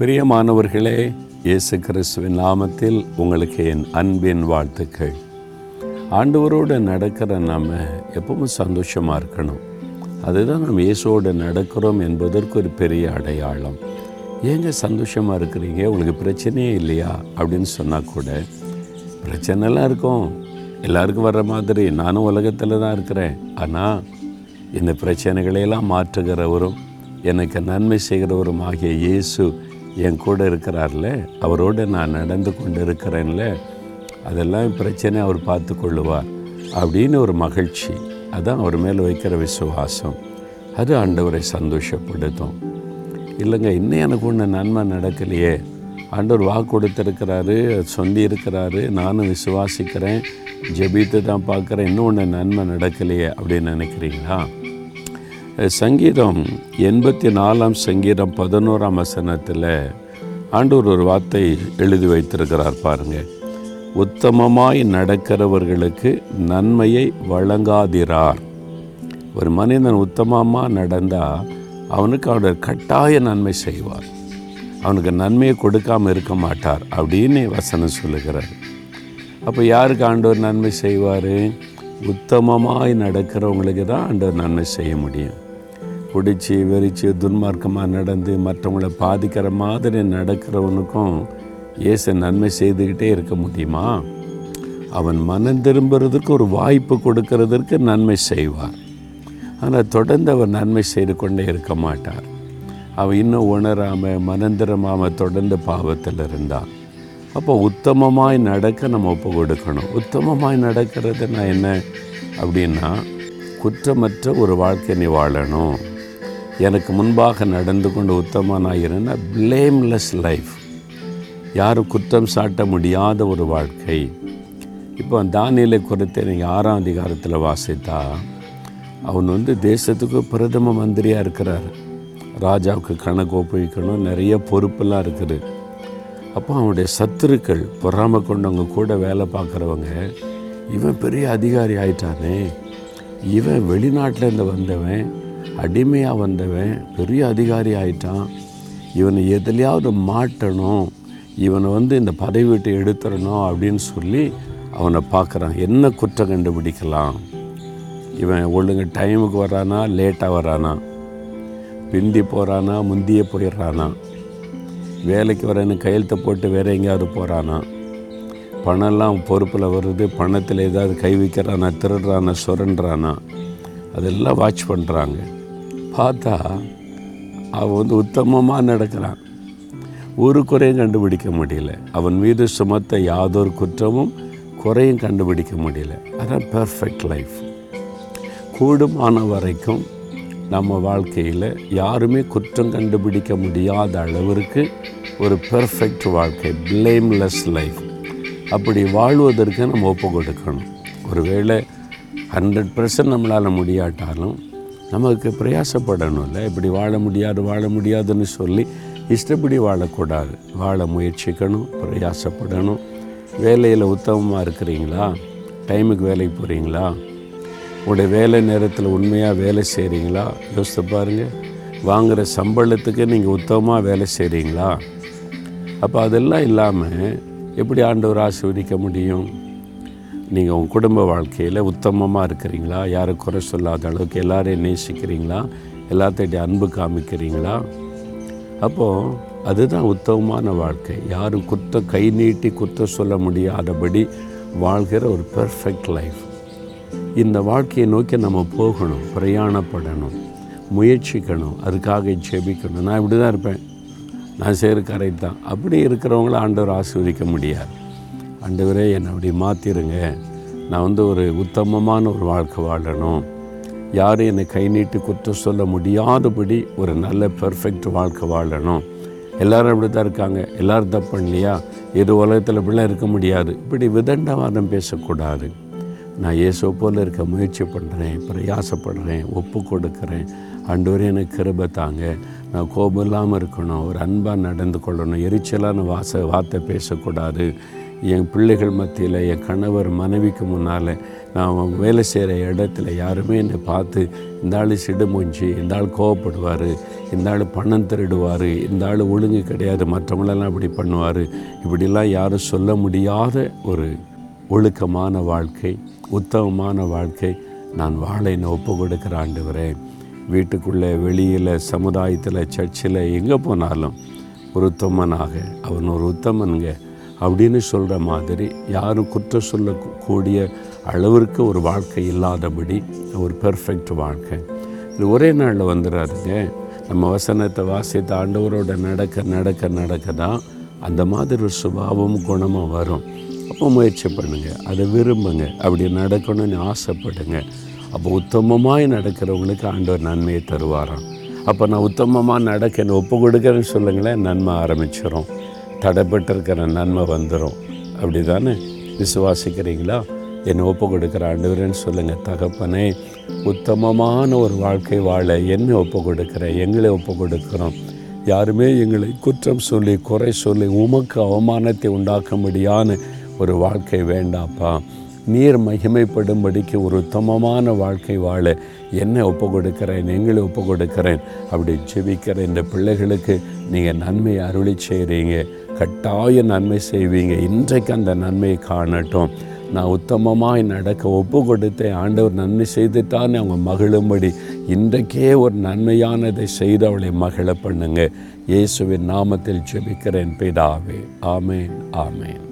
பிரியமானவர்களே இயேசு கிறிஸ்துவின் நாமத்தில் உங்களுக்கு என் அன்பின் வாழ்த்துக்கள். ஆண்டவரோடு நடக்கிற நம்ம எப்பவும் சந்தோஷமாக இருக்கணும். அதுதான் நம்ம இயேசுவோடு நடக்கிறோம் என்பதற்கு ஒரு பெரிய அடையாளம். ஏங்க சந்தோஷமாக இருக்கிறீங்க? உங்களுக்கு பிரச்சனையே இல்லையா? அப்படின்னு சொன்னால் கூட பிரச்சனைலாம் இருக்கும். எல்லாருக்கும் வர்ற மாதிரி நானும் உலகத்தில் தான் இருக்கிறேன். ஆனால் இந்த பிரச்சனைகளையெல்லாம் மாற்றுகிறவரும் எனக்கு நன்மை செய்கிறவரும் ஆகிய இயேசு என் கூட இருக்கிறார்ல அவரோடு நான் நடந்து கொண்டு இருக்கிறேன்ல அதெல்லாம் பிரச்சனை அவர் பார்த்து கொள்ளுவார் அப்படின்னு ஒரு மகிழ்ச்சி. அதான் அவர் மேலே வைக்கிற விசுவாசம். அது ஆண்டவரை சந்தோஷப்படுத்தும். இல்லைங்க இன்னும் எனக்கு ஒன்று நன்மை நடக்கலையே. ஆண்டவர் வாக்கு கொடுத்துருக்கிறாரு சொல்லி இருக்கிறாரு நானும் விசுவாசிக்கிறேன் ஜெபித்து தான் பார்க்குறேன் இன்னும் ஒன்று நன்மை நடக்கலையே அப்படின்னு நினைக்கிறீங்களா? சங்கீதம் எண்பத்தி நாலாம் சங்கீதம் பதினோராம் வசனத்தில் ஆண்டூர் ஒரு வார்த்தை எழுதி வைத்திருக்கிறார் பாருங்க. உத்தமமாய் நடக்கிறவர்களுக்கு நன்மையை வழங்காதிரார். ஒரு மனிதன் உத்தமமாக நடந்தால் அவனுக்கு அவருடைய கட்டாய நன்மை செய்வார். அவனுக்கு நன்மையை கொடுக்காமல் இருக்க மாட்டார் அப்படின்னு வசனம் சொல்லுகிறார். அப்போ யாருக்கு ஆண்டவர் நன்மை செய்வார்? உத்தமமாய் நடக்கிறவங்களுக்கு தான் ஆண்டவர் நன்மை செய்ய முடியும். பிடிச்சி வெறிச்சு துன்மார்க்கமாக நடந்து மற்றவங்கள பாதிக்கிற மாதிரி நடக்கிறவனுக்கும் இயேசு நன்மை செய்துக்கிட்டே இருக்க முடியுமா? அவன் மனம் திரும்புறதுக்கு ஒரு வாய்ப்பு கொடுக்கறதற்கு நன்மை செய்வார். ஆனால் தொடர்ந்து அவர் நன்மை செய்து கொண்டே இருக்க மாட்டார். அவன் இன்னும் உணராமல் மனந்திரமாமல் தொடர்ந்து பாவத்தில் இருந்தான். அப்போ உத்தமமாய் நடக்க நம்ம ஒப்பு கொடுக்கணும். உத்தமமாய் நடக்கிறது நான் என்ன? அப்படின்னா குற்றமற்ற ஒரு வாழ்க்கை நீ வாழணும். எனக்கு முன்பாக நடந்து கொண்டு உத்தமமாக பிளேம்லெஸ் லைஃப் யாரும் குற்றம் சாட்ட முடியாத ஒரு வாழ்க்கை. இப்போ தானியலை குறித்து நீங்கள் ஆறாம் அதிகாரத்தில் வாசித்தா அவன் வந்து தேசத்துக்கு பிரதம மந்திரியாக இருக்கிறார். ராஜாவுக்கு கணக்கு ஒப்புவிக்கணும் நிறைய பொறுப்பெல்லாம் இருக்குது. அப்போ அவனுடைய சத்துருக்கள் பொறாமை கொண்டவங்க கூட வேலை பார்க்குறவங்க இவன் பெரிய அதிகாரி ஆயிட்டானே. இவன் வெளிநாட்டிலேருந்து வந்தவன் அடிமையாக வந்தவன் பெரிய அதிகாரி ஆயிட்டான். இவனை எதுலையாவது மாட்டணும். இவனை வந்து இந்த பதவி விட்டு எடுத்துடணும் அப்படின்னு சொல்லி அவனை பார்க்குறான். என்ன குற்றம் கண்டுபிடிக்கலாம்? இவன் ஒழுங்கு டைமுக்கு வரானா லேட்டாக வரானா பிந்தி போகிறானா முந்தியே போயிடுறானா? வேலைக்கு வரேன்னு கையெழுத்தை போட்டு வேறு எங்கேயாவது போகிறானா பணம்லாம் பொறுப்பில் வருது பணத்தில் ஏதாவது கை வைக்கிறானா திருடுறானா சுரண்டுறானா? அதெல்லாம் வாட்ச் பண்ணுறாங்க பார்த்தா அவன் வந்து உத்தமமாக நடக்கிறான். ஒரு குறையும் கண்டுபிடிக்க முடியல. அவன் மீது சுமத்த யாதொரு குற்றமும் குறையும் கண்டுபிடிக்க முடியல. அதான் பெர்ஃபெக்ட் லைஃப் கூடுமான வரைக்கும் நம்ம வாழ்க்கையில் யாருமே குற்றம் கண்டுபிடிக்க முடியாத அளவிற்கு ஒரு பெர்ஃபெக்ட் வாழ்க்கை பிளேம்லெஸ் லைஃப் அப்படி வாழ்வதற்கு நம்ம ஒப்பு கொடுக்கணும். ஒருவேளை ஹண்ட்ரட் பர்சன்ட் நம்மளால் முடியாட்டாலும் நமக்கு பிரயாசப்படணும்ல இப்படி வாழ முடியாது வாழ முடியாதுன்னு சொல்லி இஷ்டப்படி வாழக்கூடாது. வாழ முயற்சிக்கணும் பிரயாசப்படணும். வேலையில் உத்தமமாக இருக்கிறீங்களா? டைமுக்கு வேலைக்கு போகிறீங்களா உங்களுடைய வேலை நேரத்தில் உண்மையாக வேலை செய்கிறீங்களா யோசித்து பாருங்கள் வாங்குகிற சம்பளத்துக்கு நீங்கள் உத்தமமாக வேலை செய்கிறீங்களா அப்போ அதெல்லாம் இல்லாமல் எப்படி ஆண்டவர் ஆசீர்வதிக்க முடியும்? நீங்கள் உங்கள் குடும்ப வாழ்க்கையில் உத்தமமாக இருக்கிறீங்களா? யாரும் குறை சொல்லாத அளவுக்கு எல்லாரையும் நேசிக்கிறீங்களா? எல்லாத்திட்டையும் அன்பு காமிக்கிறீங்களா? அப்போது அதுதான் உத்தமமான வாழ்க்கை. யாரும் குத்த கை நீட்டி குத்த சொல்ல முடியாதபடி வாழ்கிற ஒரு பெர்ஃபெக்ட் லைஃப் இந்த வாழ்க்கையை நோக்கி நம்ம போகணும் பிரயாணப்படணும் முயற்சிக்கணும் அதுக்காக ஜெபிக்கணும். நான் இப்படி தான் இருப்பேன். நான் செய்கிற கரெக்ட் தான் அப்படி இருக்கிறவங்கள ஆண்டவர் ஆசீர்வதிக்க முடியாது. ஆண்டவரே என்னை அப்படி மாற்றிடுங்க நான் வந்து ஒரு உத்தமமான ஒரு வாழ்க்கை வாழணும். யாரும் என்னை கை நீட்டி குற்றம் சொல்ல முடியாதபடி ஒரு நல்ல பெர்ஃபெக்ட் வாழ்க்கை வாழணும். எல்லாரும் அப்படி தான் இருக்காங்க. எல்லோரும் தப்பு இல்லையா எது உலகத்தில் இப்படிலாம் இருக்க முடியாது. இப்படி விதண்டவாதம் பேசக்கூடாது. நான் இயேசு போல் இருக்க முயற்சி பண்ணுறேன் பிரயாசப்படுறேன் ஒப்பு கொடுக்குறேன். அன்றுவரே எனக்கு கிருபை தாங்க. நான் கோபம் இல்லாமல் இருக்கணும். ஒரு அன்பாக நடந்து கொள்ளணும். எரிச்சலான வாச வார்த்தை பேசக்கூடாது. என் பிள்ளைகள் மத்தியில் என் கணவர் மனைவிக்கு முன்னால் நான் வேலை செய்கிற இடத்துல யாருமே என்னை பார்த்து இந்த ஆள் சிடுமூஞ்சி இந்த ஆள் கோவப்படுவார் இந்த ஆள் பணம் திருடுவார் இந்த ஆள் ஒழுங்கு கிடையாது மற்றவங்களெல்லாம் இப்படி பண்ணுவார். இப்படிலாம் யாரும் சொல்ல முடியாத ஒரு ஒழுக்கமான வாழ்க்கை உத்தமமான வாழ்க்கை நான் வாழ என்னை ஒப்பு கொடுக்குற ஆண்டவரே வீட்டுக்குள்ளே வெளியில் சமுதாயத்தில் சர்ச்சில் எங்கே போனாலும் ஒரு உத்தமனாக அவன் ஒரு உத்தமனுங்க. அப்படின்னு சொல்கிற மாதிரி யாரும் குற்றம் சொல்லக்கூடிய அளவிற்கு ஒரு வாழ்க்கை இல்லாதபடி ஒரு பெர்ஃபெக்ட் வாழ்க்கை. இது ஒரே நாளில் வந்துடாதுங்க நம்ம வசனத்தை வாசித்த ஆண்டவரோட நடக்க நடக்க நடக்க தான் அந்த மாதிரி ஒரு சுபாவம் குணமும் வரும். அப்போ முயற்சி பண்ணுங்கள் அதை விரும்புங்க. அப்படி நடக்கணும்னு ஆசைப்படுங்க. அப்போ உத்தமமாக நடக்கிறவங்களுக்கு ஆண்டவர் நன்மையை தருவாராம். அப்போ நான் உத்தமமாக நடக்க ஒப்பு கொடுக்குறேன்னு சொல்லுங்களேன் நன்மை ஆரம்பிச்சிடும் தடைப்பட்டிருக்கிற நன்மை வந்துடும் அப்படி தானே விசுவாசிக்கிறீங்களா? என்னை ஒப்பு கொடுக்குற ஆண்டவரேன்னு சொல்லுங்கள் தகப்பனே உத்தமமான ஒரு வாழ்க்கை வாழ என்னை ஒப்பு கொடுக்குறேன் எங்களை ஒப்பு கொடுக்குறோம் யாருமே எங்களை குற்றம் சொல்லி குறை சொல்லி உமக்கு அவமானத்தை உண்டாக்கும்படியான ஒரு வாழ்க்கை வேண்டாப்பா. நீர் மகிமைப்படும்படிக்கு ஒரு உத்தமமான வாழ்க்கை வாழ என்னை ஒப்பு கொடுக்கிறேன் எங்களை ஒப்பு கொடுக்கிறேன் அப்படி ஜெபிக்கிற இந்த பிள்ளைகளுக்கு நீங்கள் நன்மை அருளி செய்கிறீங்க கட்டாய நன்மை செய்வீங்க. இன்றைக்கு அந்த நன்மையை காணட்டும். நான் உத்தமமாக நடக்க ஒப்பு கொடுத்தேன் ஆண்டவர் நன்மை செய்துட்டான்னு அவங்க மகிழும்படி இன்றைக்கே ஒரு நன்மையானதை செய்து அவளை மகிழ பண்ணுங்க. இயேசுவின் நாமத்தில் ஜெபிக்கிறேன் பிதாவே. ஆமேன் ஆமேன்.